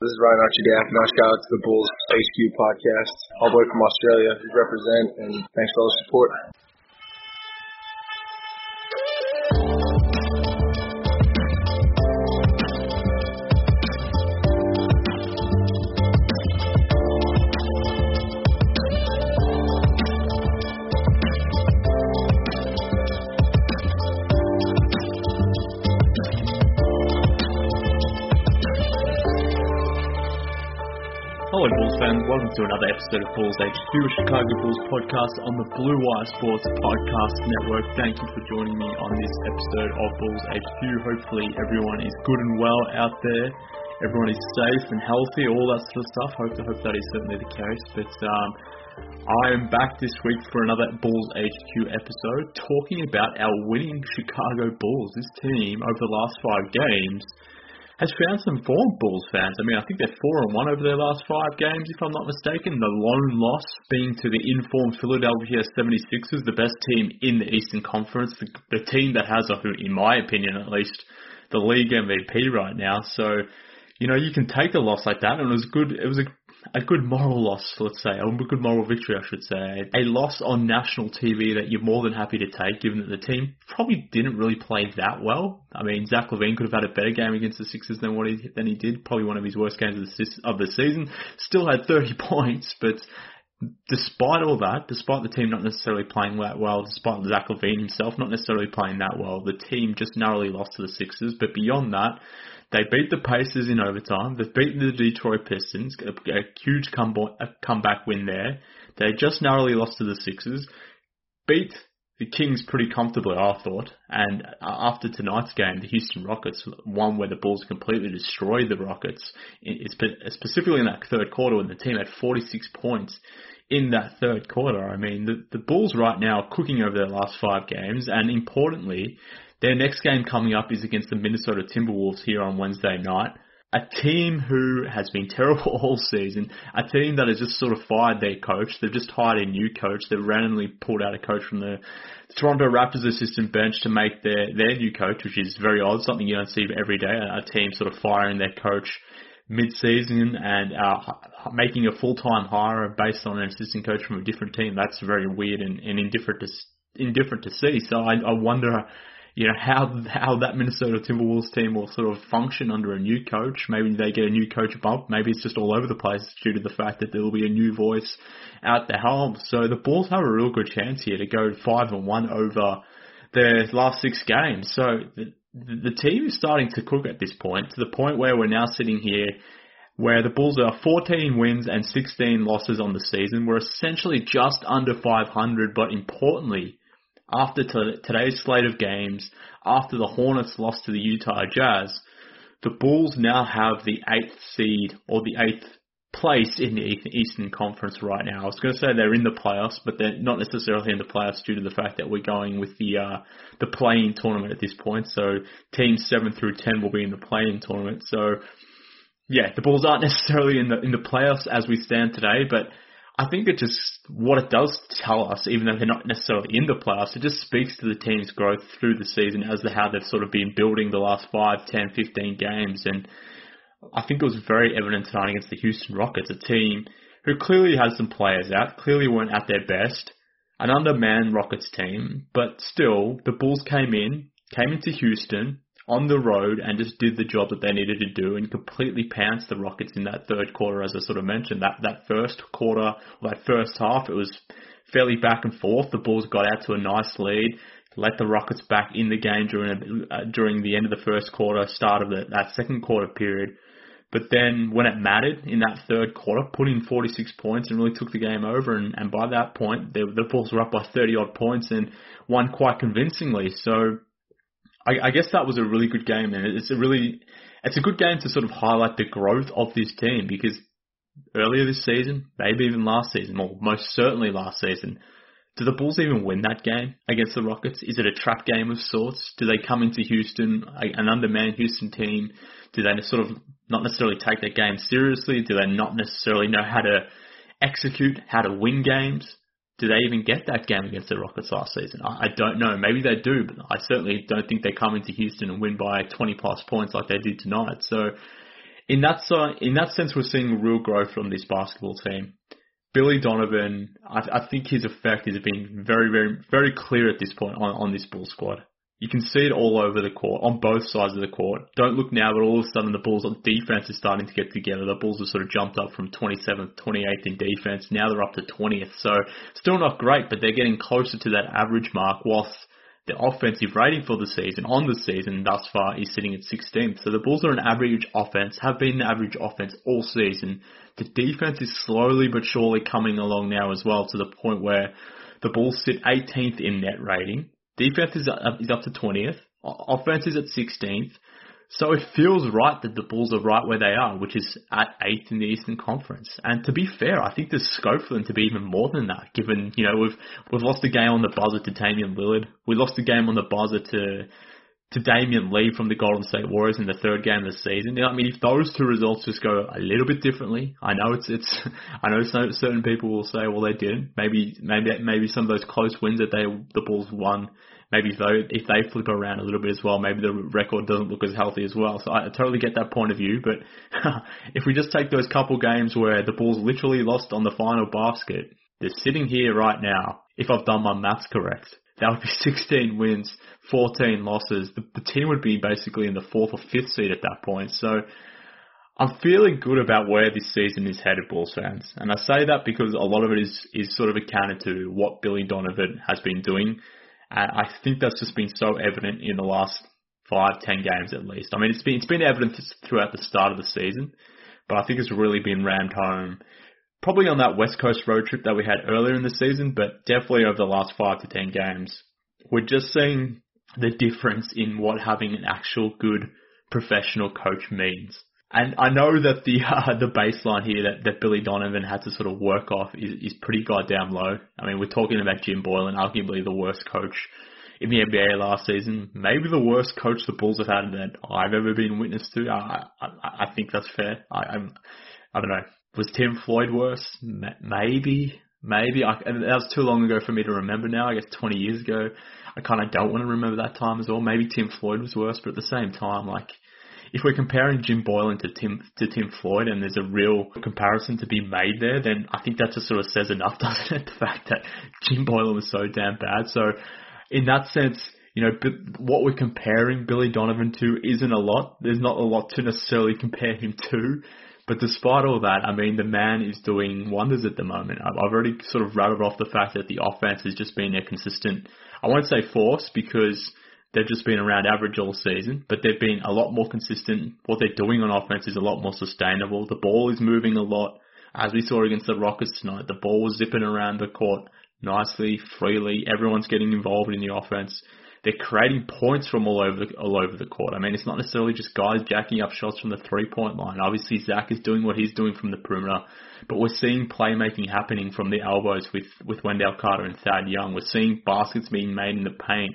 This is Ryan Archidiakonos. Shout out to the Bulls HQ podcast. All the way from Australia. We represent, and thanks for all the support. To another episode of Bulls HQ, Chicago Bulls podcast on the Blue Wire Sports Podcast Network. Thank you for joining me on this episode of Bulls HQ. Hopefully, everyone is good and well out there. Everyone is safe and healthy, all that sort of stuff. Hope, hope that is certainly the case. But um, I am back this week for another Bulls HQ episode talking about our winning Chicago Bulls. This team, over the last five games, has found some form, Bulls fans. I mean, I think they're four and one over their last five games, if I'm not mistaken. The lone loss being to the informed Philadelphia 76ers, the best team in the Eastern Conference, the, the team that has, in my opinion at least, the league MVP right now. So, you know, you can take a loss like that, and it was good. It was a a good moral loss, let's say, a good moral victory, I should say. A loss on national TV that you're more than happy to take, given that the team probably didn't really play that well. I mean, Zach LaVine could have had a better game against the Sixers than what he than he did. Probably one of his worst games of the, of the season. Still had 30 points, but despite all that, despite the team not necessarily playing that well, despite Zach LaVine himself not necessarily playing that well, the team just narrowly lost to the Sixers. But beyond that, they beat the Pacers in overtime. They've beaten the Detroit Pistons, a, a huge come, a comeback win there. They just narrowly lost to the Sixers. Beat the Kings pretty comfortably, I thought. And after tonight's game, the Houston Rockets, one where the Bulls completely destroyed the Rockets, uh, specifically in that third quarter when the team had 46 points in that third quarter. I mean, the, the Bulls right now are cooking over their last five games, and importantly, their next game coming up is against the Minnesota Timberwolves here on Wednesday night. A team who has been terrible all season, a team that has just sort of fired their coach. They've just hired a new coach. They've randomly pulled out a coach from the Toronto Raptors assistant bench to make their, their new coach, which is very odd, something you don't see every day. A team sort of firing their coach mid-season and uh, making a full-time hire based on an assistant coach from a different team. That's very weird and, and indifferent to indifferent to see. So I, I wonder you know, how how that Minnesota Timberwolves team will sort of function under a new coach. Maybe they get a new coach bump. Maybe it's just all over the place due to the fact that there will be a new voice at the helm. So the Bulls have a real good chance here to go five and one over their last six games. So the, the team is starting to cook at this point, to the point where we're now sitting here where the Bulls are 14 wins and 16 losses on the season. We're essentially just under 500, but importantly, after t- today's slate of games, after the Hornets lost to the Utah Jazz, the Bulls now have the eighth seed or the eighth place in the Eastern Conference right now. I was going to say they're in the playoffs, but they're not necessarily in the playoffs due to the fact that we're going with the uh, the play-in tournament at this point. So teams seven through ten will be in the play-in tournament. So yeah, the Bulls aren't necessarily in the in the playoffs as we stand today, but I think it just what it does tell us, even though they're not necessarily in the playoffs, it just speaks to the team's growth through the season as to how they've sort of been building the last 5, 10, 15 games. And I think it was very evident tonight against the Houston Rockets, a team who clearly had some players out, clearly weren't at their best, an undermanned Rockets team, but still, the Bulls came in, came into Houston, on the road and just did the job that they needed to do and completely pounced the Rockets in that third quarter, as I sort of mentioned. That that first quarter, or that first half, it was fairly back and forth. The Bulls got out to a nice lead, let the Rockets back in the game during uh, during the end of the first quarter, start of the, that second quarter period. But then when it mattered in that third quarter, put in 46 points and really took the game over. And, and by that point, the, the Bulls were up by 30 odd points and won quite convincingly. So I, I guess that was a really good game, and it's a really it's a good game to sort of highlight the growth of this team because earlier this season, maybe even last season, or most certainly last season, do the Bulls even win that game against the Rockets? Is it a trap game of sorts? Do they come into Houston, an undermanned Houston team? Do they sort of not necessarily take their game seriously? Do they not necessarily know how to execute, how to win games? Do they even get that game against the Rockets last season? I, I don't know. Maybe they do, but I certainly don't think they come into Houston and win by 20 plus points like they did tonight. So in that so, in that sense, we're seeing real growth from this basketball team. Billy Donovan, I, I think his effect has been very, very, very clear at this point on, on this Bull squad. You can see it all over the court, on both sides of the court. Don't look now, but all of a sudden the Bulls on defense is starting to get together. The Bulls have sort of jumped up from 27th, 28th in defense. Now they're up to 20th. So still not great, but they're getting closer to that average mark whilst the offensive rating for the season on the season thus far is sitting at 16th. So the Bulls are an average offense, have been an average offense all season. The defense is slowly but surely coming along now as well to the point where the Bulls sit 18th in net rating Defense is up, is up to 20th. Offense is at 16th. So it feels right that the Bulls are right where they are, which is at eighth in the Eastern Conference. And to be fair, I think there's scope for them to be even more than that. Given you know we've we've lost a game on the buzzer to Damian Lillard, we lost a game on the buzzer to to Damion Lee from the Golden State Warriors in the third game of the season. You know, I mean, if those two results just go a little bit differently, I know it's it's I know certain people will say, well, they didn't. Maybe maybe maybe some of those close wins that they the Bulls won maybe though if they flip around a little bit as well, maybe the record doesn't look as healthy as well. So I totally get that point of view. But if we just take those couple games where the Bulls literally lost on the final basket, they're sitting here right now. If I've done my maths correct, that would be 16 wins, 14 losses. The, the team would be basically in the fourth or fifth seed at that point. So. I'm feeling good about where this season is headed, Bulls fans. And I say that because a lot of it is, is sort of accounted to what Billy Donovan has been doing and I think that's just been so evident in the last five, ten games at least. I mean, it's been it's been evident throughout the start of the season, but I think it's really been rammed home. Probably on that West Coast road trip that we had earlier in the season, but definitely over the last five to ten games. We're just seeing the difference in what having an actual good professional coach means. And I know that the uh, the baseline here that, that Billy Donovan had to sort of work off is, is pretty goddamn low. I mean, we're talking about Jim Boylen, arguably the worst coach in the NBA last season, maybe the worst coach the Bulls have had that I've ever been witness to. I I, I think that's fair. I I'm, I don't know. Was Tim Floyd worse? Maybe, maybe. I, that was too long ago for me to remember now. I guess 20 years ago. I kind of don't want to remember that time as well. Maybe Tim Floyd was worse, but at the same time, like if we're comparing Jim Boylen to Tim to Tim Floyd, and there's a real comparison to be made there, then I think that just sort of says enough, doesn't it? The fact that Jim Boylen was so damn bad. So, in that sense, you know, what we're comparing Billy Donovan to isn't a lot. There's not a lot to necessarily compare him to. But despite all that, I mean, the man is doing wonders at the moment. I've already sort of rattled off the fact that the offense has just been a consistent, I won't say force because They've just been around average all season, but they've been a lot more consistent. What they're doing on offense is a lot more sustainable. The ball is moving a lot. As we saw against the Rockets tonight, the ball was zipping around the court nicely, freely. Everyone's getting involved in the offense. They're creating points from all over the, all over the court. I mean, it's not necessarily just guys jacking up shots from the three point line. Obviously, Zach is doing what he's doing from the perimeter, but we're seeing playmaking happening from the elbows with with Wendell Carter and Thad Young. We're seeing baskets being made in the paint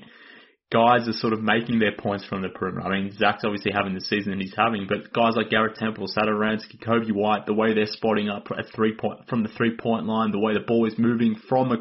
guys are sort of making their points from the perimeter. I mean, Zach's obviously having the season that he's having, but guys like Garrett Temple, Satoransky, Coby White, the way they're spotting up at three point from the three point line, the way the ball is moving from a,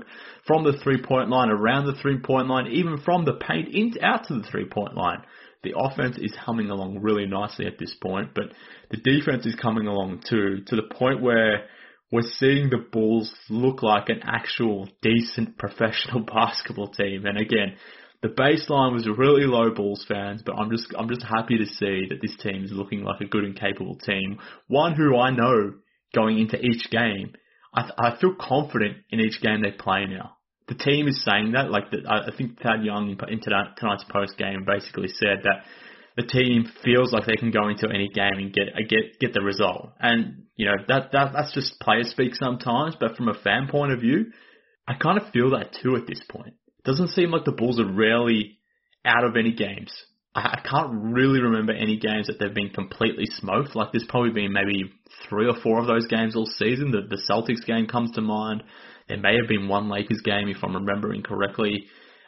from the three point line around the three point line, even from the paint into out to the three point line. The offense is humming along really nicely at this point, but the defense is coming along too, to the point where we're seeing the Bulls look like an actual decent professional basketball team. And again, the baseline was really low Bulls fans, but I'm just I'm just happy to see that this team is looking like a good and capable team. One who I know going into each game, I, I feel confident in each game they play now. The team is saying that. Like the, I think Thad Young in tonight's post game basically said that the team feels like they can go into any game and get get get the result. And you know that that that's just player speak sometimes, but from a fan point of view, I kind of feel that too at this point doesn't seem like the Bulls are rarely out of any games. I, I can't really remember any games that they've been completely smoked. Like there's probably been maybe three or four of those games all season. The, the Celtics game comes to mind. There may have been one Lakers game if I'm remembering correctly.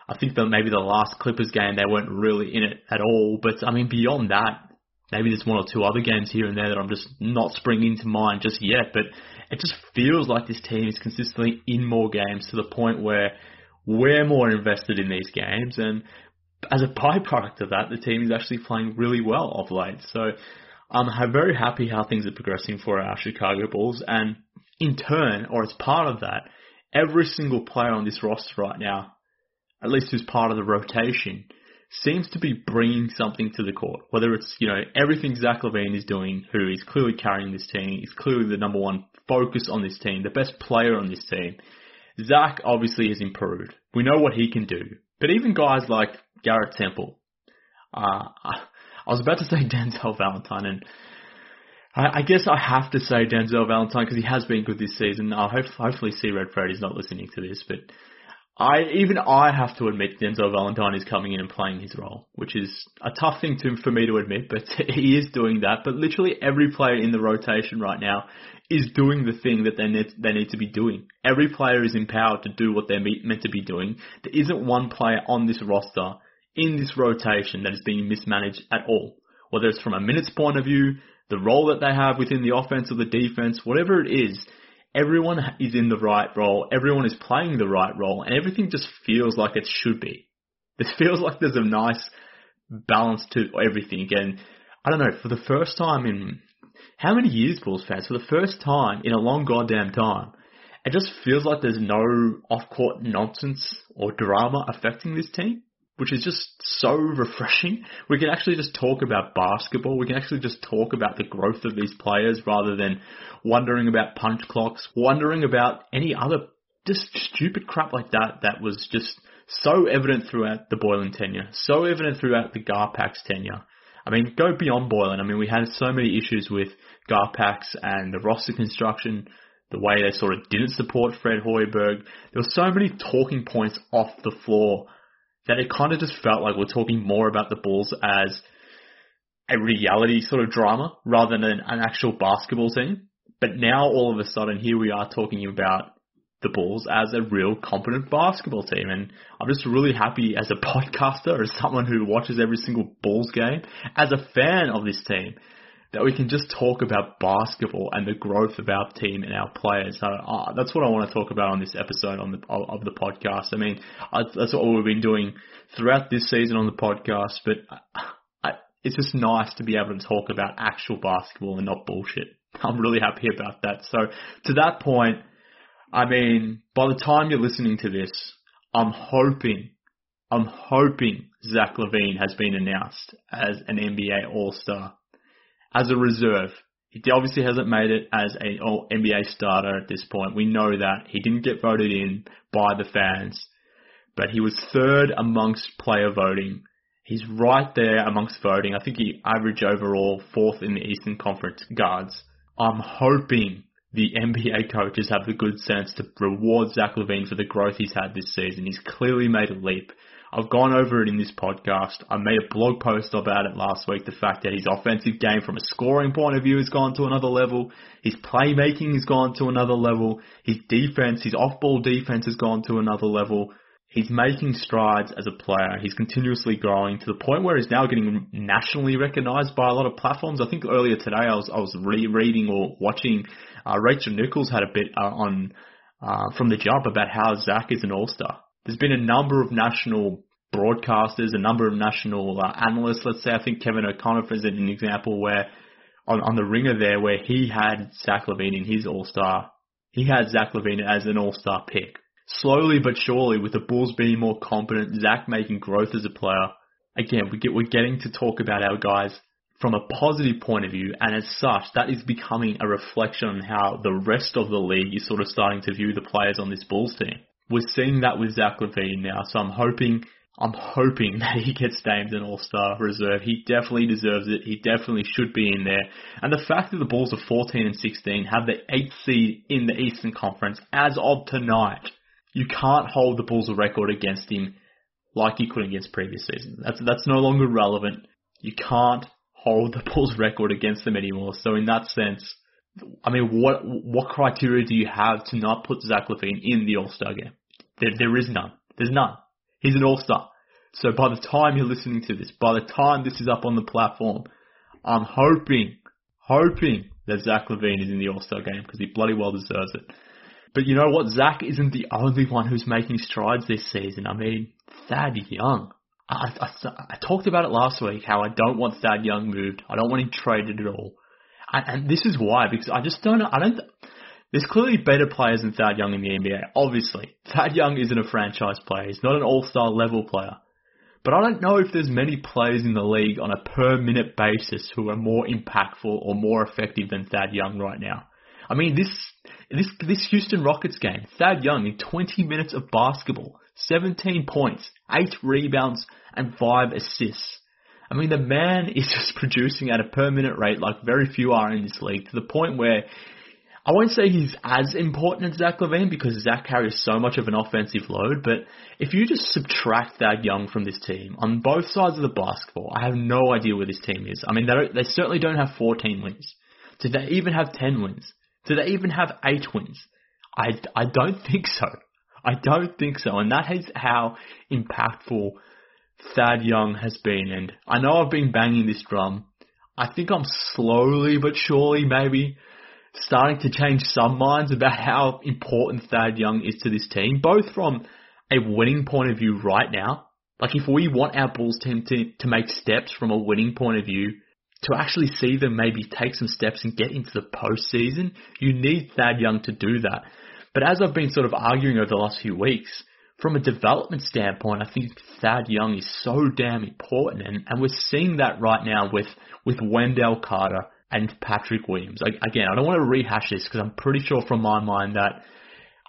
I think that maybe the last Clippers game they weren't really in it at all. But I mean beyond that, maybe there's one or two other games here and there that I'm just not springing to mind just yet. But it just feels like this team is consistently in more games to the point where we're more invested in these games, and as a byproduct of that, the team is actually playing really well of late. So I'm very happy how things are progressing for our Chicago Bulls, and in turn, or as part of that, every single player on this roster right now, at least who's part of the rotation, seems to be bringing something to the court. Whether it's, you know, everything Zach LaVine is doing, who is clearly carrying this team, is clearly the number one focus on this team, the best player on this team. Zach obviously has improved. We know what he can do. But even guys like Garrett Temple, uh, I was about to say Denzel Valentine, and I, I guess I have to say Denzel Valentine because he has been good this season. I'll hope, hopefully see Red Freddy's not listening to this, but I even I have to admit Denzel Valentine is coming in and playing his role, which is a tough thing to, for me to admit, but he is doing that. But literally every player in the rotation right now is doing the thing that they need, they need to be doing. Every player is empowered to do what they're meant to be doing. There isn't one player on this roster in this rotation that is being mismanaged at all. Whether it's from a minutes point of view, the role that they have within the offense or the defense, whatever it is, everyone is in the right role, everyone is playing the right role, and everything just feels like it should be. It feels like there's a nice balance to everything, and I don't know, for the first time in how many years, Bulls fans, for the first time in a long goddamn time, it just feels like there's no off-court nonsense or drama affecting this team which is just so refreshing. We can actually just talk about basketball. We can actually just talk about the growth of these players rather than wondering about punch clocks, wondering about any other just stupid crap like that that was just so evident throughout the Boylen tenure, so evident throughout the Garpax tenure. I mean, go beyond Boylen. I mean, we had so many issues with Garpax and the roster construction, the way they sort of didn't support Fred Hoiberg. There were so many talking points off the floor that it kind of just felt like we're talking more about the Bulls as a reality sort of drama rather than an actual basketball team. But now all of a sudden here we are talking about the Bulls as a real competent basketball team. And I'm just really happy as a podcaster, as someone who watches every single Bulls game, as a fan of this team, that we can just talk about basketball and the growth of our team and our players. So uh, that's what I want to talk about on this episode on the of the podcast. I mean, that's what we've been doing throughout this season on the podcast, but I, it's just nice to be able to talk about actual basketball and not bullshit. I'm really happy about that. So to that point, I mean, by the time you're listening to this, I'm hoping, I'm hoping Zach LaVine has been announced as an NBA All-Star as a reserve. He obviously hasn't made it as an NBA starter at this point. We know that. He didn't get voted in by the fans, but he was third amongst player voting. He's right there amongst voting. I think he averaged overall fourth in the Eastern Conference guards. I'm hoping the NBA coaches have the good sense to reward Zach LaVine for the growth he's had this season. He's clearly made a leap. I've gone over it in this podcast. I made a blog post about it last week. The fact that his offensive game from a scoring point of view has gone to another level. His playmaking has gone to another level. His defense, his off-ball defense has gone to another level. He's making strides as a player. He's continuously growing to the point where he's now getting nationally recognized by a lot of platforms. I think earlier today I was I was reading or watching uh, Rachel Nichols had a bit uh, on uh, from the jump about how Zach is an all star. There's been a number of national broadcasters, a number of national uh, analysts. Let's say I think Kevin O'Connor is an example where on, on the ringer there where he had Zach LaVine in his All Star. He had Zach LaVine as an All Star pick. Slowly but surely, with the Bulls being more competent, Zach making growth as a player. Again, we get we're getting to talk about our guys from a positive point of view, and as such, that is becoming a reflection on how the rest of the league is sort of starting to view the players on this Bulls team. We're seeing that with Zach LaVine now, so I'm hoping I'm hoping that he gets named an All-Star reserve. He definitely deserves it. He definitely should be in there. And the fact that the Bulls are 14 and 16 have the eighth seed in the Eastern Conference as of tonight, you can't hold the Bulls' record against him like you could against previous seasons. That's that's no longer relevant. You can't hold the Bulls' record against them anymore. So in that sense, I mean, what what criteria do you have to not put Zach LaVine in the All Star game? There, there is none. There's none. He's an All Star. So by the time you're listening to this, by the time this is up on the platform, I'm hoping, hoping that Zach LaVine is in the All Star game because he bloody well deserves it. But you know what? Zach isn't the only one who's making strides this season. I mean, Thad Young. I, I, I talked about it last week how I don't want Thad Young moved. I don't want him traded at all. And, and this is why, because I just don't, I don't, there's clearly better players than Thad Young in the NBA. Obviously, Thad Young isn't a franchise player. He's not an all-star level player. But I don't know if there's many players in the league on a per minute basis who are more impactful or more effective than Thad Young right now. I mean, this this this Houston Rockets game, Thad Young in 20 minutes of basketball, 17 points, 8 rebounds, and 5 assists. I mean, the man is just producing at a per minute rate like very few are in this league to the point where I won't say he's as important as Zach LaVine because Zach carries so much of an offensive load, but if you just subtract Thad Young from this team on both sides of the basketball, I have no idea where this team is. I mean, they, they certainly don't have 14 wins. Do they even have 10 wins? Do they even have 8 wins? I, I don't think so. I don't think so. And that is how impactful Thad Young has been. And I know I've been banging this drum. I think I'm slowly but surely maybe starting to change some minds about how important Thad Young is to this team, both from a winning point of view right now. Like if we want our Bulls team to, to make steps from a winning point of view, to actually see them maybe take some steps and get into the postseason, you need Thad Young to do that. But as I've been sort of arguing over the last few weeks, from a development standpoint, I think Thad Young is so damn important, and, and we're seeing that right now with with Wendell Carter and Patrick Williams. Again, I don't want to rehash this because I'm pretty sure from my mind that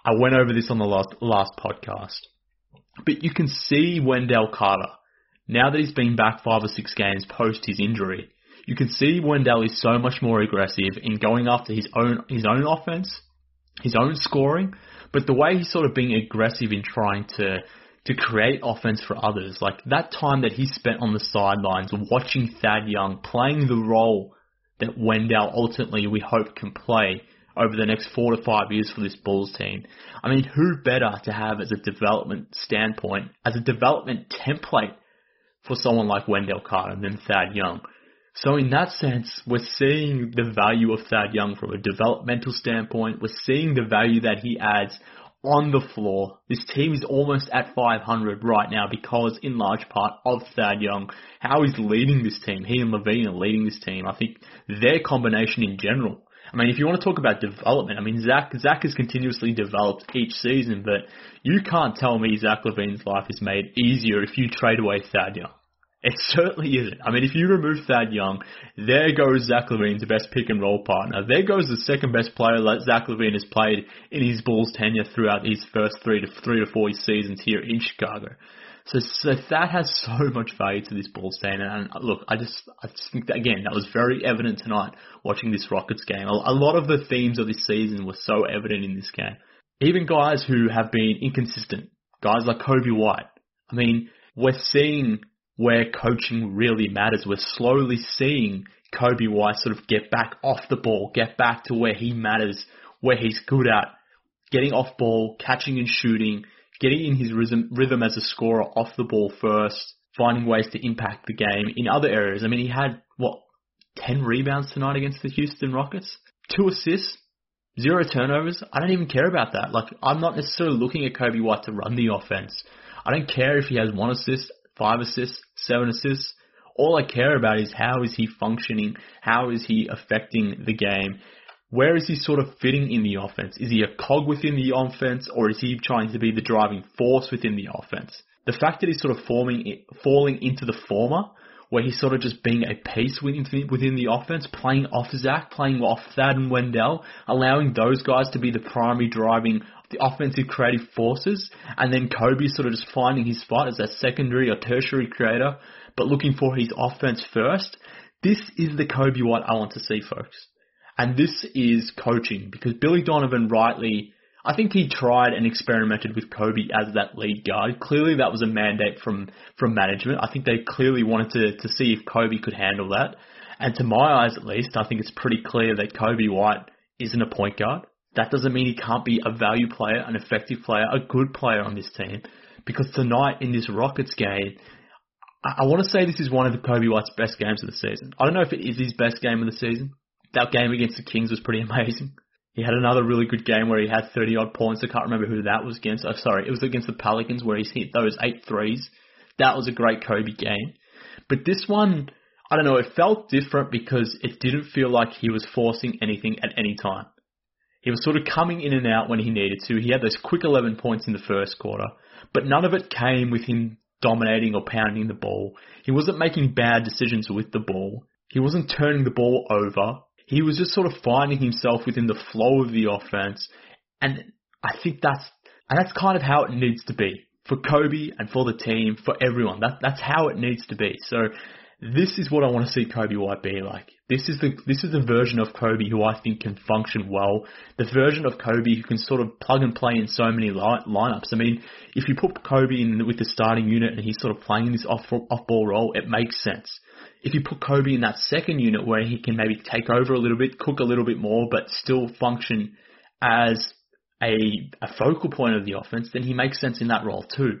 I went over this on the last last podcast. But you can see Wendell Carter now that he's been back five or six games post his injury. You can see Wendell is so much more aggressive in going after his own his own offense, his own scoring, but the way he's sort of being aggressive in trying to to create offense for others. Like that time that he spent on the sidelines watching Thad Young playing the role that Wendell ultimately we hope can play over the next four to five years for this Bulls team. I mean, who better to have as a development standpoint, as a development template for someone like Wendell Carter than Thad Young? So in that sense, we're seeing the value of Thad Young from a developmental standpoint. We're seeing the value that he adds on the floor. This team is almost at 500 right now because in large part of Thad Young, how he's leading this team. He and LaVine are leading this team. I think their combination in general. I mean, if you want to talk about development, I mean, Zach, Zach has continuously developed each season, but you can't tell me Zach LaVine's life is made easier if you trade away Thad Young. It certainly isn't. I mean, if you remove Thad Young, there goes Zach LaVine's best pick and roll partner. There goes the second best player that Zach LaVine has played in his Bulls tenure throughout his first three to three to four seasons here in Chicago. So, so that has so much value to this Bulls team. And, and look, I just, I just think that again, that was very evident tonight watching this Rockets game. A, a lot of the themes of this season were so evident in this game. Even guys who have been inconsistent, guys like Coby White. I mean, we're seeing where coaching really matters. We're slowly seeing Coby White sort of get back off the ball, get back to where he matters, where he's good at, getting off ball, catching and shooting, getting in his rhythm, rhythm as a scorer off the ball first, finding ways to impact the game in other areas. I mean, he had, what, 10 rebounds tonight against the Houston Rockets? Two assists, zero turnovers. I don't even care about that. Like, I'm not necessarily looking at Coby White to run the offense. I don't care if he has one assist five assists, seven assists. All I care about is how is he functioning? How is he affecting the game? Where is he sort of fitting in the offense? Is he a cog within the offense or is he trying to be the driving force within the offense? The fact that he's sort of forming, falling into the former, where he's sort of just being a piece within, within the offense, playing off Zach, playing off Thad and Wendell, allowing those guys to be the primary driving the offensive creative forces, and then Coby sort of just finding his spot as a secondary or tertiary creator, but looking for his offense first. This is the Coby White I want to see, folks. And this is coaching because Billy Donovan rightly, I think he tried and experimented with Coby as that lead guard. Clearly that was a mandate from, from management. I think they clearly wanted to, to see if Coby could handle that. And to my eyes at least, I think it's pretty clear that Coby White isn't a point guard. That doesn't mean he can't be a value player, an effective player, a good player on this team. Because tonight in this Rockets game, I, I want to say this is one of the Coby White's best games of the season. I don't know if it is his best game of the season. That game against the Kings was pretty amazing. He had another really good game where he had 30 odd points. I can't remember who that was against. Oh, sorry, it was against the Pelicans where he's hit those eight threes. that was a great Coby game. But this one, I don't know, it felt different because it didn't feel like he was forcing anything at any time. He was sort of coming in and out when he needed to. He had those quick 11 points in the first quarter, but none of it came with him dominating or pounding the ball. He wasn't making bad decisions with the ball. He wasn't turning the ball over. He was just sort of finding himself within the flow of the offense. And I think that's, and that's kind of how it needs to be for Coby and for the team, for everyone. That, that's how it needs to be. So this is what I want to see Coby White be like. This is the this is the version of Coby who I think can function well. The version of Coby who can sort of plug and play in so many li- lineups. I mean, if you put Coby in with the starting unit and he's sort of playing this off off ball role, it makes sense. If you put Coby in that second unit where he can maybe take over a little bit, cook a little bit more, but still function as a a focal point of the offense, then he makes sense in that role too.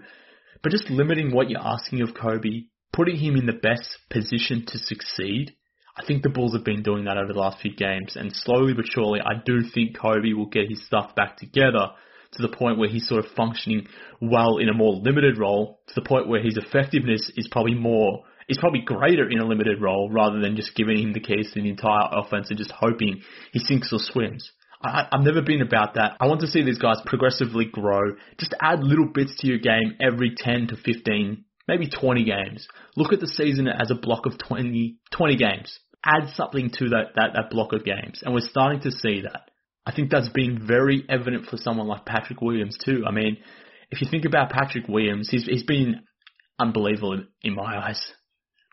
But just limiting what you're asking of Coby putting him in the best position to succeed. I think the Bulls have been doing that over the last few games, and slowly but surely, I do think Coby will get his stuff back together to the point where he's sort of functioning well in a more limited role, to the point where his effectiveness is probably more, is probably greater in a limited role rather than just giving him the keys to the entire offense and just hoping he sinks or swims. I, I've never been about that. I want to see these guys progressively grow. Just add little bits to your game every 10 to 15 maybe 20 games. Look at the season as a block of 20, 20 games. Add something to that, that, that block of games. And we're starting to see that. I think that's been very evident for someone like Patrick Williams too. I mean, if you think about Patrick Williams, he's, he's been unbelievable in my eyes.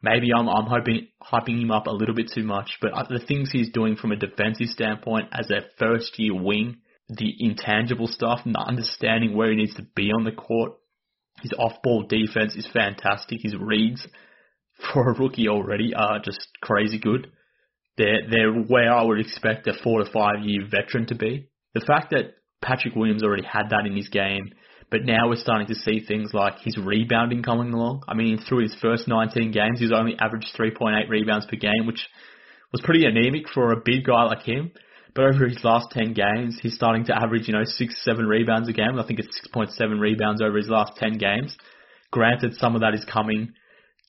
Maybe I'm, I'm hoping, hyping him up a little bit too much, but uh, the things he's doing from a defensive standpoint as a first year wing, the intangible stuff not understanding where he needs to be on the court, his off-ball defense is fantastic. His reads for a rookie already are just crazy good. They're, they're where I would expect a four to five year veteran to be. The fact that Patrick Williams already had that in his game, but now we're starting to see things like his rebounding coming along. I mean, through his first 19 games, he's only averaged 3.8 rebounds per game, which was pretty anemic for a big guy like him. But over his last 10 games, he's starting to average, you know, 6, 7 rebounds a game. I think it's 6.7 rebounds over his last 10 games. Granted, some of that is coming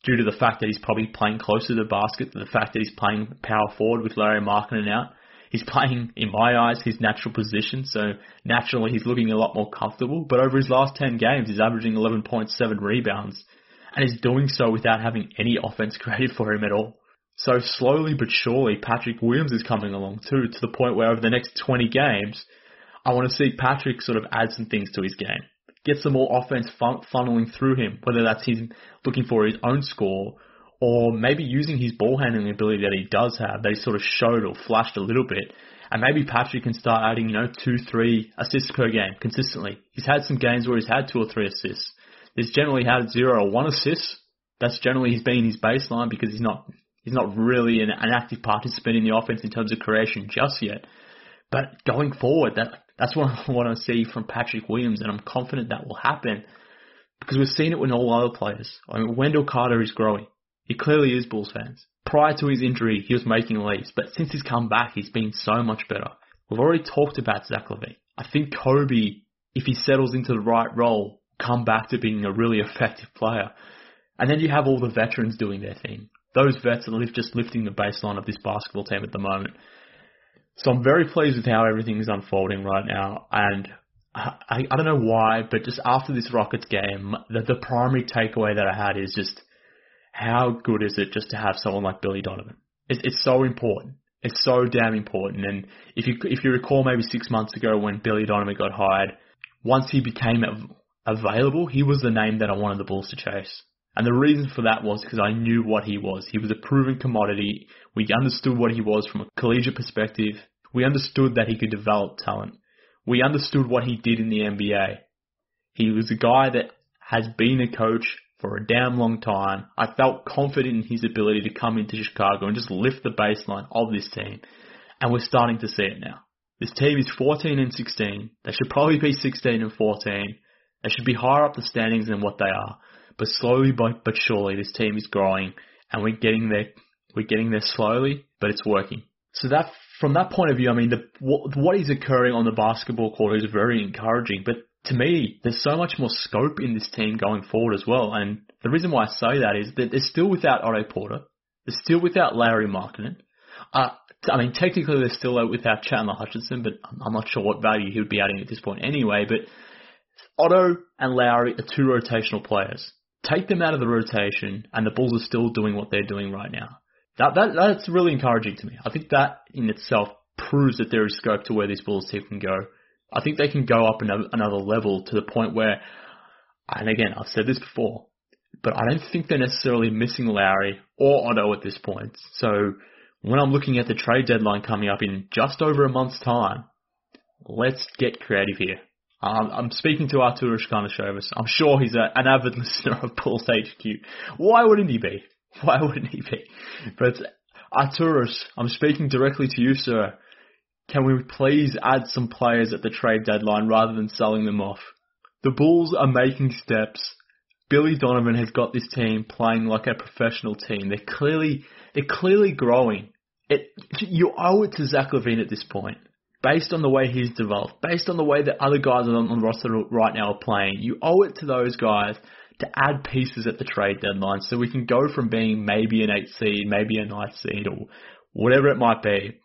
due to the fact that he's probably playing closer to the basket, to the fact that he's playing power forward with Lauri Markkanen out. He's playing, in my eyes, his natural position, so naturally he's looking a lot more comfortable. But over his last 10 games, he's averaging 11.7 rebounds, and he's doing so without having any offense created for him at all. So slowly but surely, Patrick Williams is coming along too, to the point where over the next 20 games, I want to see Patrick sort of add some things to his game. Get some more offense fun- funneling through him, whether that's him looking for his own score or maybe using his ball handling ability that he does have, that he sort of showed or flashed a little bit. And maybe Patrick can start adding, you know, two, three assists per game consistently. He's had some games where he's had two or three assists. He's generally had zero or one assist. That's generally he's been his baseline because he's not He's not really an, an active participant in the offense in terms of creation just yet. But going forward, that that's what I want to see from Patrick Williams, and I'm confident that will happen because we've seen it with all other players. I mean, Wendell Carter is growing. He clearly is Bulls fans. Prior to his injury, he was making leaps, but since he's come back, he's been so much better. We've already talked about Zach LaVine. I think Coby, if he settles into the right role, come back to being a really effective player. And then you have all the veterans doing their thing those vets are just lifting the baseline of this basketball team at the moment. So I'm very pleased with how everything is unfolding right now, and I, I don't know why, but just after this Rockets game, the, the primary takeaway that I had is just how good is it just to have someone like Billy Donovan? It's, it's so important. It's so damn important. And if you if you recall, maybe six months ago when Billy Donovan got hired, once he became available, he was the name that I wanted the Bulls to chase. And the reason for that was because I knew what he was. He was a proven commodity. We understood what he was from a collegiate perspective. We understood that he could develop talent. We understood what he did in the NBA. He was a guy that has been a coach for a damn long time. I felt confident in his ability to come into Chicago and just lift the baseline of this team. And we're starting to see it now. This team is 14 and 16. They should probably be 16 and 14. They should be higher up the standings than what they are. But slowly but, but surely, this team is growing, and we're getting there. We're getting there slowly, but it's working. So that, from that point of view, I mean, the, what, what is occurring on the basketball court is very encouraging. But to me, there's so much more scope in this team going forward as well. And The reason why I say that is that they're still without Otto Porter. They're still without Lauri Markkanen. Uh, I mean, technically they're still without Chandler Hutchison, but I'm not sure what value he would be adding at this point anyway. But Otto and Lauri are two rotational players. Take them out of the rotation, and the Bulls are still doing what they're doing right now. That, that that's really encouraging to me. I think that in itself proves that there is scope to where this Bulls team can go. I think they can go up another, another level to the point where, and again, I've said this before, but I don't think they're necessarily missing Lauri or Otto at this point. So when I'm looking at the trade deadline coming up in just over a month's time, let's get creative here. Um, I'm speaking to Arturas Karnisovas. I'm sure he's a, an avid listener of Bulls HQ. Why wouldn't he be? Why wouldn't he be? But Arturas, I'm speaking directly to you, sir. Can we please add some players at the trade deadline rather than selling them off? The Bulls are making steps. Billy Donovan has got this team playing like a professional team. They're clearly they're clearly growing. It, you owe it to Zach LaVine at this point, based on the way he's developed, based on the way that other guys on, the roster right now are playing. You owe it to those guys to add pieces at the trade deadline so we can go from being maybe an eight seed, maybe a ninth seed, or whatever it might be,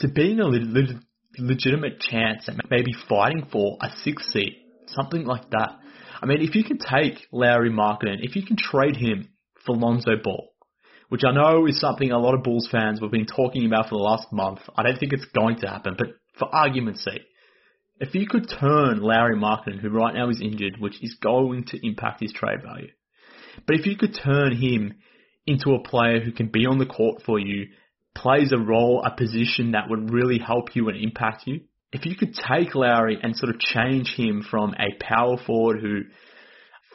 to being a le- legitimate chance at maybe fighting for a six seed, something like that. I mean, if you can take Lauri Markkanen, if you can trade him for Lonzo Ball, which I know is something a lot of Bulls fans have been talking about for the last month, I don't think it's going to happen, but for argument's sake, if you could turn Lauri Markin, who right now is injured, which is going to impact his trade value, but if you could turn him into a player who can be on the court for you, plays a role, a position that would really help you and impact you. If you could take Lauri and sort of change him from a power forward who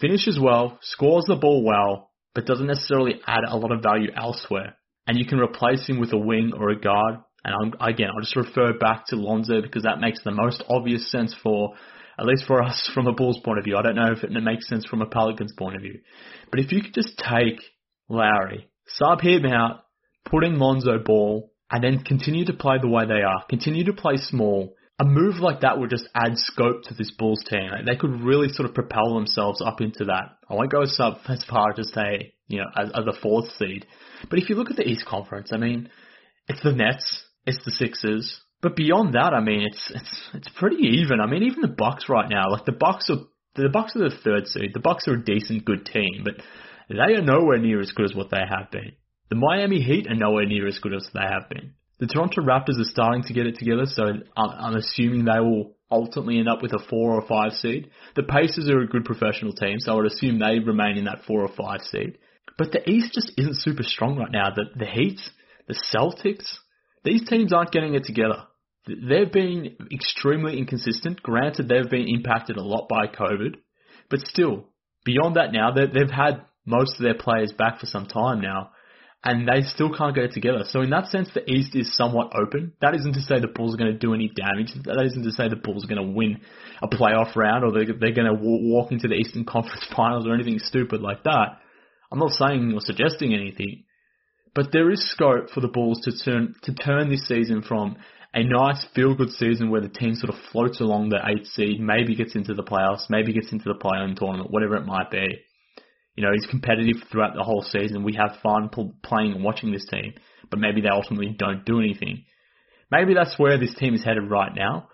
finishes well, scores the ball well, but doesn't necessarily add a lot of value elsewhere, and you can replace him with a wing or a guard, and I'm, again, I'll just refer back to Lonzo because that makes the most obvious sense for, at least for us from a Bulls point of view. I don't know if it makes sense from a Pelicans point of view. But if you could just take Lauri, sub him out, put in Lonzo Ball, and then continue to play the way they are, continue to play small, a move like that would just add scope to this Bulls team. They could really sort of propel themselves up into that. I won't go as far as to say, you know, as, as a fourth seed. But if you look at the East Conference, I mean, it's the Nets, it's the Sixers, but beyond that, I mean, it's it's it's pretty even. I mean, even the Bucks right now, like the Bucks are the Bucks are the third seed. The Bucks are a decent, good team, but they are nowhere near as good as what they have been. The Miami Heat are nowhere near as good as they have been. The Toronto Raptors are starting to get it together, so I'm assuming they will ultimately end up with a four or five seed. The Pacers are a good professional team, so I would assume they remain in that four or five seed. But the East just isn't super strong right now. The, the Heat, the Celtics, these teams aren't getting it together. They've been extremely inconsistent. Granted, they've been impacted a lot by COVID, but still, beyond that now, they've had most of their players back for some time now and they still can't get it together. So in that sense, the East is somewhat open. That isn't to say the Bulls are going to do any damage. That isn't to say the Bulls are going to win a playoff round or they're, they're going to walk into the Eastern Conference Finals or anything stupid like that. I'm not saying or suggesting anything, but there is scope for the Bulls to turn to turn this season from a nice feel-good season where the team sort of floats along the eighth seed, maybe gets into the playoffs, maybe gets into the play-in tournament, whatever it might be you know, he's competitive throughout the whole season. We have fun playing and watching this team, but maybe they ultimately don't do anything. Maybe that's where this team is headed right now.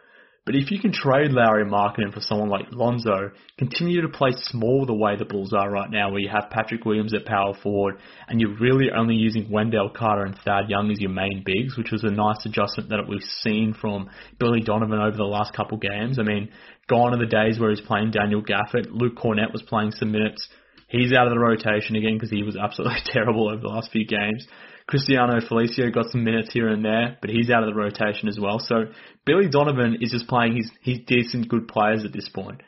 But if you can trade Lauri Markkanen for someone like Lonzo, continue to play small the way the Bulls are right now, where you have Patrick Williams at power forward, and you're really only using Wendell Carter and Thad Young as your main bigs, which was a nice adjustment that we've seen from Billy Donovan over the last couple games. I mean, gone are the days where he's playing Daniel Gafford. Luke Kornet was playing some minutes. He's out of the rotation again because he was absolutely terrible over the last few games. Cristiano Felicio got some minutes here and there, but he's out of the rotation as well. So Billy Donovan is just playing his, his decent good players at this point.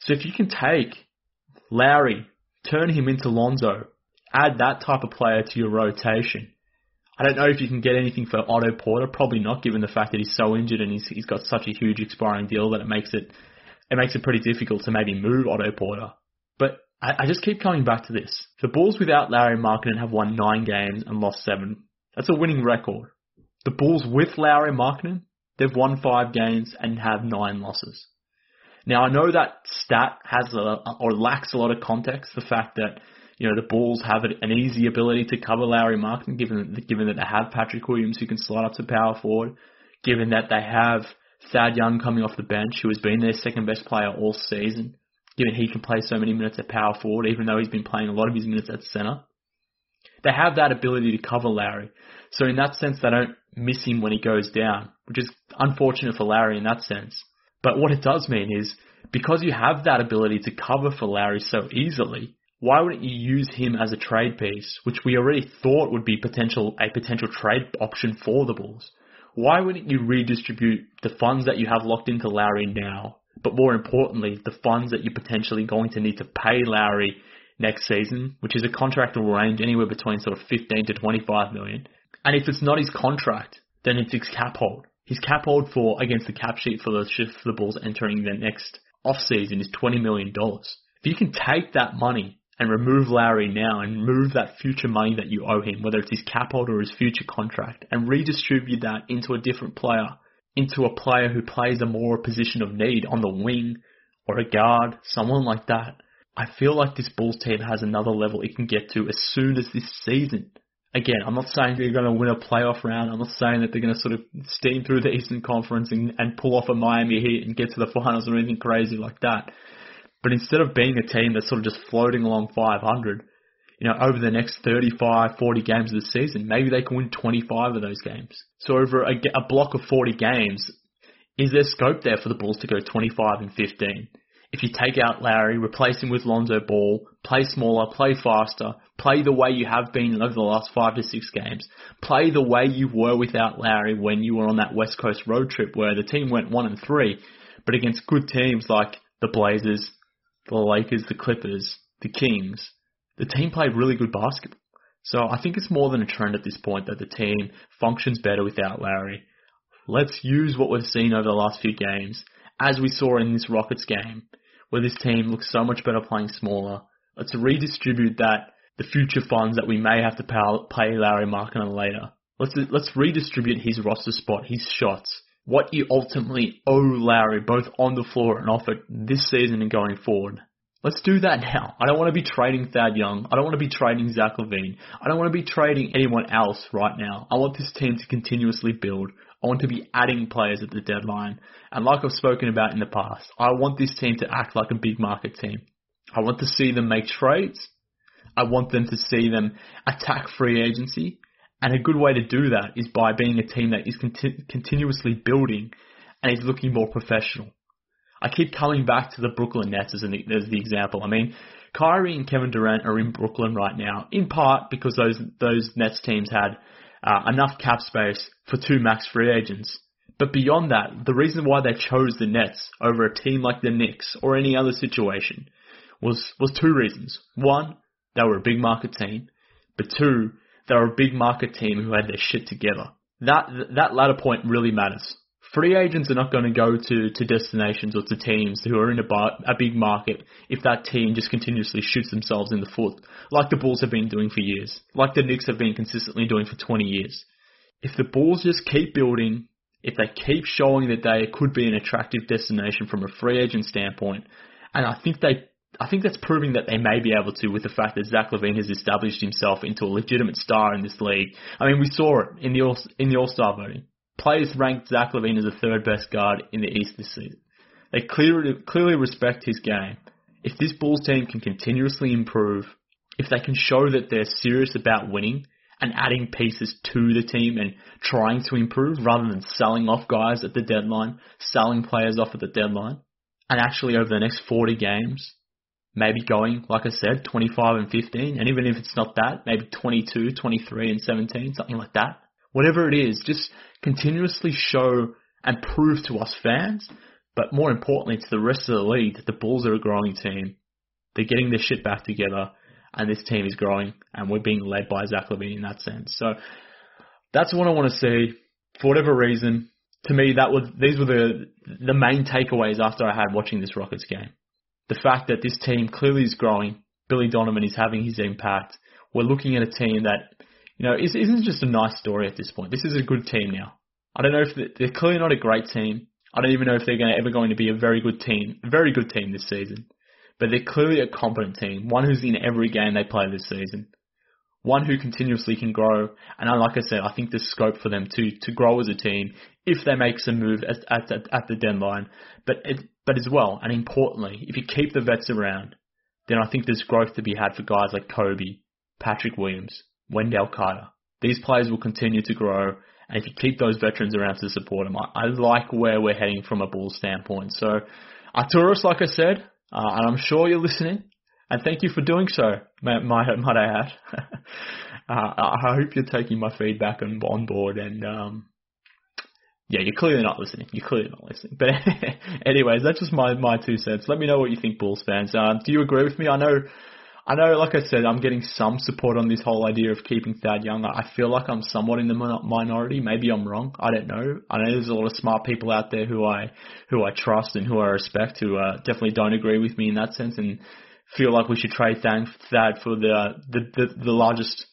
So if you can take Lauri, turn him into Lonzo, add that type of player to your rotation. I don't know if you can get anything for Otto Porter. Probably not, given the fact that he's so injured and he's, he's got such a huge expiring deal that it makes it it makes it pretty difficult to maybe move Otto Porter. But I, I just keep coming back to this. The Bulls without Lauri Markkanen have won nine games and lost seven. That's a winning record. The Bulls with Lauri Markkanen, they've won five games and have nine losses. Now I know that stat has a, or lacks a lot of context. The fact that you know, the Bulls have an easy ability to cover Lauri Markin, given given that they have Patrick Williams who can slide up to power forward, given that they have Thad Young coming off the bench, who has been their second best player all season, given he can play so many minutes at power forward, even though he's been playing a lot of his minutes at center. They have that ability to cover Lauri. So in that sense, they don't miss him when he goes down, which is unfortunate for Lauri in that sense. But what it does mean is because you have that ability to cover for Lauri so easily, why wouldn't you use him as a trade piece, which we already thought would be potential a potential trade option for the Bulls? Why wouldn't you redistribute the funds that you have locked into Lauri now, but more importantly, the funds that you're potentially going to need to pay Lauri next season, which is a contractual range anywhere between sort of 15 to 25 million. And if it's not his contract, then it's his cap hold. His cap hold for against the cap sheet for the for the Bulls entering the next off season is 20 million dollars. If you can take that money and remove Lauri now and move that future money that you owe him, whether it's his cap hold or his future contract, and redistribute that into a different player, into a player who plays a more position of need on the wing or a guard, someone like that. I feel like this Bulls team has another level it can get to as soon as this season. Again, I'm not saying they're going to win a playoff round. I'm not saying that they're going to sort of steam through the Eastern Conference and, and pull off a Miami Heat and get to the finals or anything crazy like that. But instead of being a team that's sort of just floating along 500, you know, over the next 35, 40 games of the season, maybe they can win 25 of those games. So over a, a block of 40 games, is there scope there for the Bulls to go 25 and 15? If you take out Lauri, replace him with Lonzo Ball, play smaller, play faster, play the way you have been over the last five to six games, play the way you were without Lauri when you were on that West Coast road trip where the team went one and three, but against good teams like the Blazers, the Lakers, the Clippers, the Kings, the team played really good basketball. So I think it's more than a trend at this point that the team functions better without Lauri. Let's use what we've seen over the last few games, as we saw in this Rockets game, where this team looks so much better playing smaller. Let's redistribute that, the future funds that we may have to pay, Larry Lauri Markkanen later. Let's, let's redistribute his roster spot, his shots, what you ultimately owe Larry both on the floor and off it this season and going forward. Let's do that now. I don't want to be trading Thad Young. I don't want to be trading Zach LaVine. I don't want to be trading anyone else right now. I want this team to continuously build. I want to be adding players at the deadline. And like I've spoken about in the past, I want this team to act like a big market team. I want to see them make trades. I want them to see them attack free agency. And a good way to do that is by being a team that is conti- continuously building and is looking more professional. I keep coming back to the Brooklyn Nets as, an, as the example. I mean, Kyrie and Kevin Durant are in Brooklyn right now, in part because those those Nets teams had uh, enough cap space for two max free agents. But beyond that, the reason why they chose the Nets over a team like the Knicks or any other situation was was two reasons. One, they were a big market team, but two, they were a big market team who had their shit together. That that latter point really matters. Free agents are not going to go to, to destinations or to teams who are in a, bar, a big market if that team just continuously shoots themselves in the foot, like the Bulls have been doing for years, like the Knicks have been consistently doing for 20 years. If the Bulls just keep building, if they keep showing that they could be an attractive destination from a free agent standpoint, and I think they I think that's proving that they may be able to with the fact that Zach LaVine has established himself into a legitimate star in this league. I mean, we saw it in the All, in the All Star voting. Players ranked Zach LaVine as the third best guard in the East this season. They clearly clearly respect his game. If this Bulls team can continuously improve, if they can show that they're serious about winning and adding pieces to the team and trying to improve rather than selling off guys at the deadline, selling players off at the deadline, and actually over the next 40 games, maybe going, like I said, 25 and 15, and even if it's not that, maybe 22, 23 and 17, something like that. Whatever it is, just continuously show and prove to us fans, but more importantly to the rest of the league that the Bulls are a growing team. They're getting their shit back together, and this team is growing, and we're being led by Zach LaVine in that sense. So that's what I want to see. For whatever reason, to me, that was these were the the main takeaways after I had watching this Rockets game the fact that this team clearly is growing. Billy Donovan is having his impact. We're looking at a team that, you know, isn't just a nice story at this point. This is a good team now. I don't know if they're clearly not a great team. I don't even know if they're going to, ever going to be a very good team, a very good team this season. but they're clearly a competent team. One who's in every game they play this season. One who continuously can grow. And I, like I said, I think there's scope for them to, to grow as a team if they make some move at, at, at the deadline. But it, but as well, and importantly, if you keep the vets around, then I think there's growth to be had for guys like Coby, Patrick Williams, Wendell Carter. These players will continue to grow, and if you keep those veterans around to support them, I, I like where we're heading from a Bulls standpoint. So, Arturas, like I said, uh, and I'm sure you're listening, and thank you for doing so, might, might I add. uh, I hope you're taking my feedback on, on board, and um, yeah, you're clearly not listening. You're clearly not listening. But anyways, that's just my my two cents. Let me know what you think, Bulls fans. Uh, do you agree with me? I know I know, like I said, I'm getting some support on this whole idea of keeping Thad Young. I feel like I'm somewhat in the minority. Maybe I'm wrong. I don't know. I know there's a lot of smart people out there who I who I trust and who I respect who uh, definitely don't agree with me in that sense and feel like we should trade Thad for the the the, the largest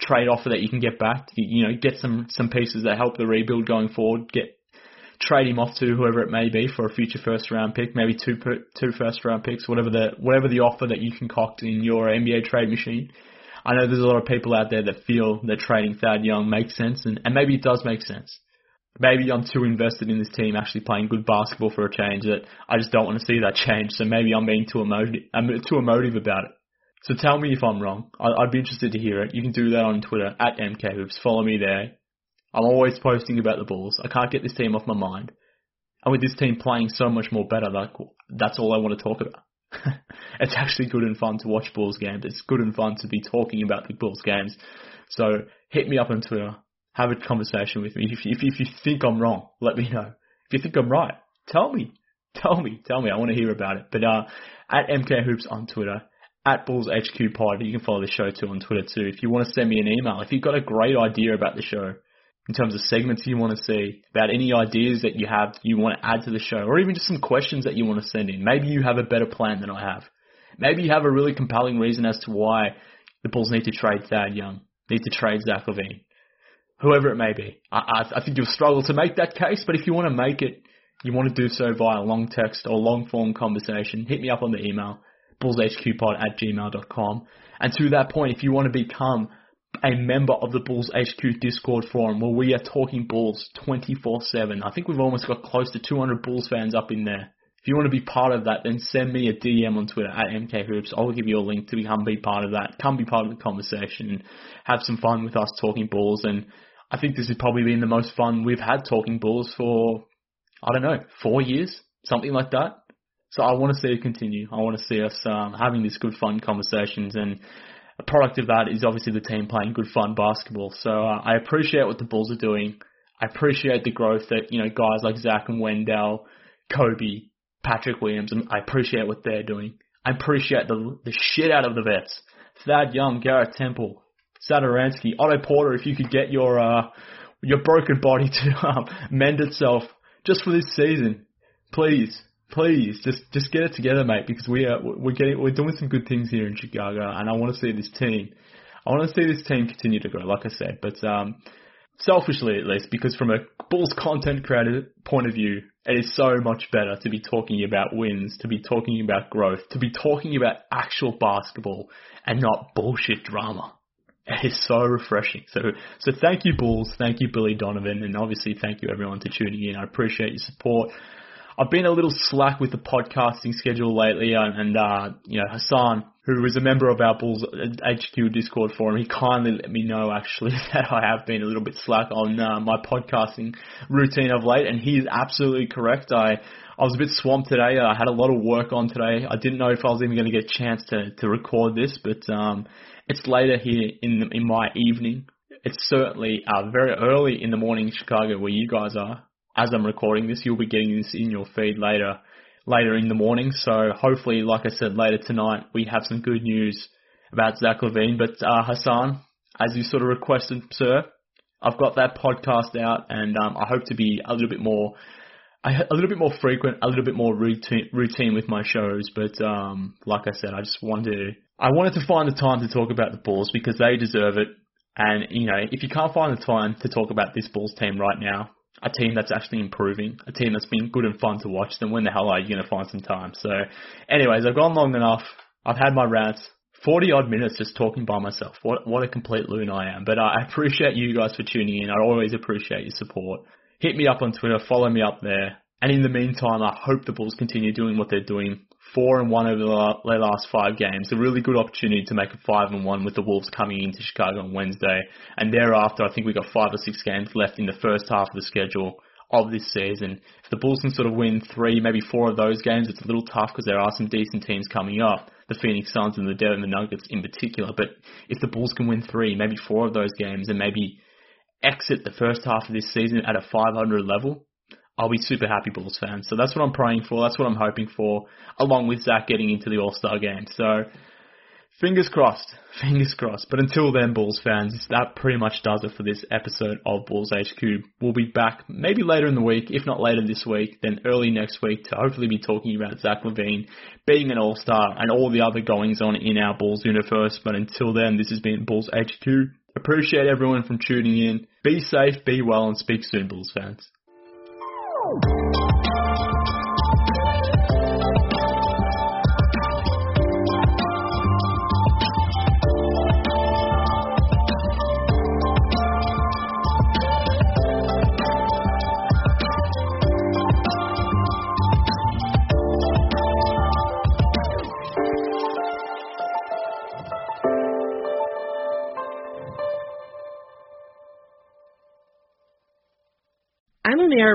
trade offer that you can get back. You know, get some some pieces that help the rebuild going forward. Get trade him off to whoever it may be for a future first round pick, maybe two two first round picks, whatever the whatever the offer that you concoct in your NBA trade machine. I know there's a lot of people out there that feel that trading Thad Young makes sense, and, and maybe it does make sense. Maybe I'm too invested in this team actually playing good basketball for a change that I just don't want to see that change. So maybe I'm being too emotive, I'm too emotive about it. So tell me if I'm wrong. I'd be interested to hear it. You can do that on Twitter at MKHoops. Follow me there. I'm always posting about the Bulls. I can't get this team off my mind. And with this team playing so much more better, like that's all I want to talk about. it's actually good and fun to watch Bulls games. It's good and fun to be talking about the Bulls games. So hit me up on Twitter. Have a conversation with me. If, if, if you think I'm wrong, let me know. If you think I'm right, tell me. Tell me. Tell me. I want to hear about it. But uh, at MK Hoops on Twitter, at Bulls HQ Pod, you can follow the show too on Twitter too. If you want to send me an email, if you've got a great idea about the show, in terms of segments you want to see, about any ideas that you have you want to add to the show, or even just some questions that you want to send in. Maybe you have a better plan than I have. Maybe you have a really compelling reason as to why the Bulls need to trade Thad Young, need to trade Zach LaVine, whoever it may be. I, I, I think you'll struggle to make that case, but if you want to make it, you want to do so via long text or long form conversation, hit me up on the email, bullshqpod at gmail.com. And to that point, if you want to become a member of the Bulls HQ Discord forum where we are talking Bulls 24-7. I think we've almost got close to 200 Bulls fans up in there. If you want to be part of that, then send me a DM on Twitter at MKHoops. I'll give you a link to become be part of that. Come be part of the conversation have some fun with us talking Bulls. And I think this has probably been the most fun we've had talking Bulls for, I don't know, four years? Something like that. So I want to see it continue. I want to see us um, having these good fun conversations and a product of that is obviously the team playing good fun basketball. So uh, I appreciate what the Bulls are doing. I appreciate the growth that you know guys like Zach and Wendell, Coby, Patrick Williams, and I appreciate what they're doing. I appreciate the the shit out of the vets. Thad Young, Garrett Temple, Satoransky, Otto Porter. If you could get your uh, your broken body to um, mend itself just for this season, please please just just get it together, mate, because we are we're getting we're doing some good things here in Chicago, and I want to see this team. I want to see this team continue to grow, like I said, but um, selfishly at least, because from a Bulls content creator point of view, it is so much better to be talking about wins, to be talking about growth, to be talking about actual basketball and not bullshit drama. It is so refreshing. So, so thank you, Bulls. Thank you, Billy Donovan, and obviously thank you everyone for tuning in. I appreciate your support. I've been a little slack with the podcasting schedule lately, uh, and uh, you know Hassan, who is a member of our Bulls HQ Discord forum, he kindly let me know actually that I have been a little bit slack on uh, my podcasting routine of late, and he is absolutely correct. I I was a bit swamped today. I had a lot of work on today. I didn't know if I was even going to get a chance to to record this, but um, it's later here in in my evening. It's certainly uh, very early in the morning in Chicago where you guys are as I'm recording this, you'll be getting this in your feed later later in the morning. So hopefully, like I said, later tonight we have some good news about Zach LaVine. But uh, Hassan, as you sort of requested, sir, I've got that podcast out, and um, I hope to be a little bit more. A little bit more frequent, a little bit more routine, routine with my shows, but um, like I said, I just wanted I wanted to find the time to talk about the Bulls because they deserve it. And you know, if you can't find the time to talk about this Bulls team right now, a team that's actually improving, a team that's been good and fun to watch, then when the hell are you going to find some time? So, anyways, I've gone long enough. I've had my rants. 40 odd minutes just talking by myself. What what a complete loon I am. But I appreciate you guys for tuning in. I always appreciate your support. Hit me up on Twitter, follow me up there. And in the meantime, I hope the Bulls continue doing what they're doing. Four and one over their last five games. A really good opportunity to make a five and one with the Wolves coming into Chicago on Wednesday. And thereafter, I think we've got five or six games left in the first half of the schedule of this season. If the Bulls can sort of win three, maybe four of those games, it's a little tough because there are some decent teams coming up. The Phoenix Suns and the Denver Nuggets in particular. But if the Bulls can win three, maybe four of those games and maybe exit the first half of this season at a 500 level, I'll be super happy Bulls fans. So that's what I'm praying for. That's what I'm hoping for, along with Zach getting into the All Star game. So fingers crossed, fingers crossed. But until then, Bulls fans, that pretty much does it for this episode of Bulls HQ. We'll be back maybe later in the week, if not later this week, then early next week to hopefully be talking about Zach LaVine being an All Star and all the other goings on in our Bulls universe. But until then, this has been Bulls HQ. Appreciate everyone from tuning in. Be safe, be well, and speak soon, Bulls fans. Amira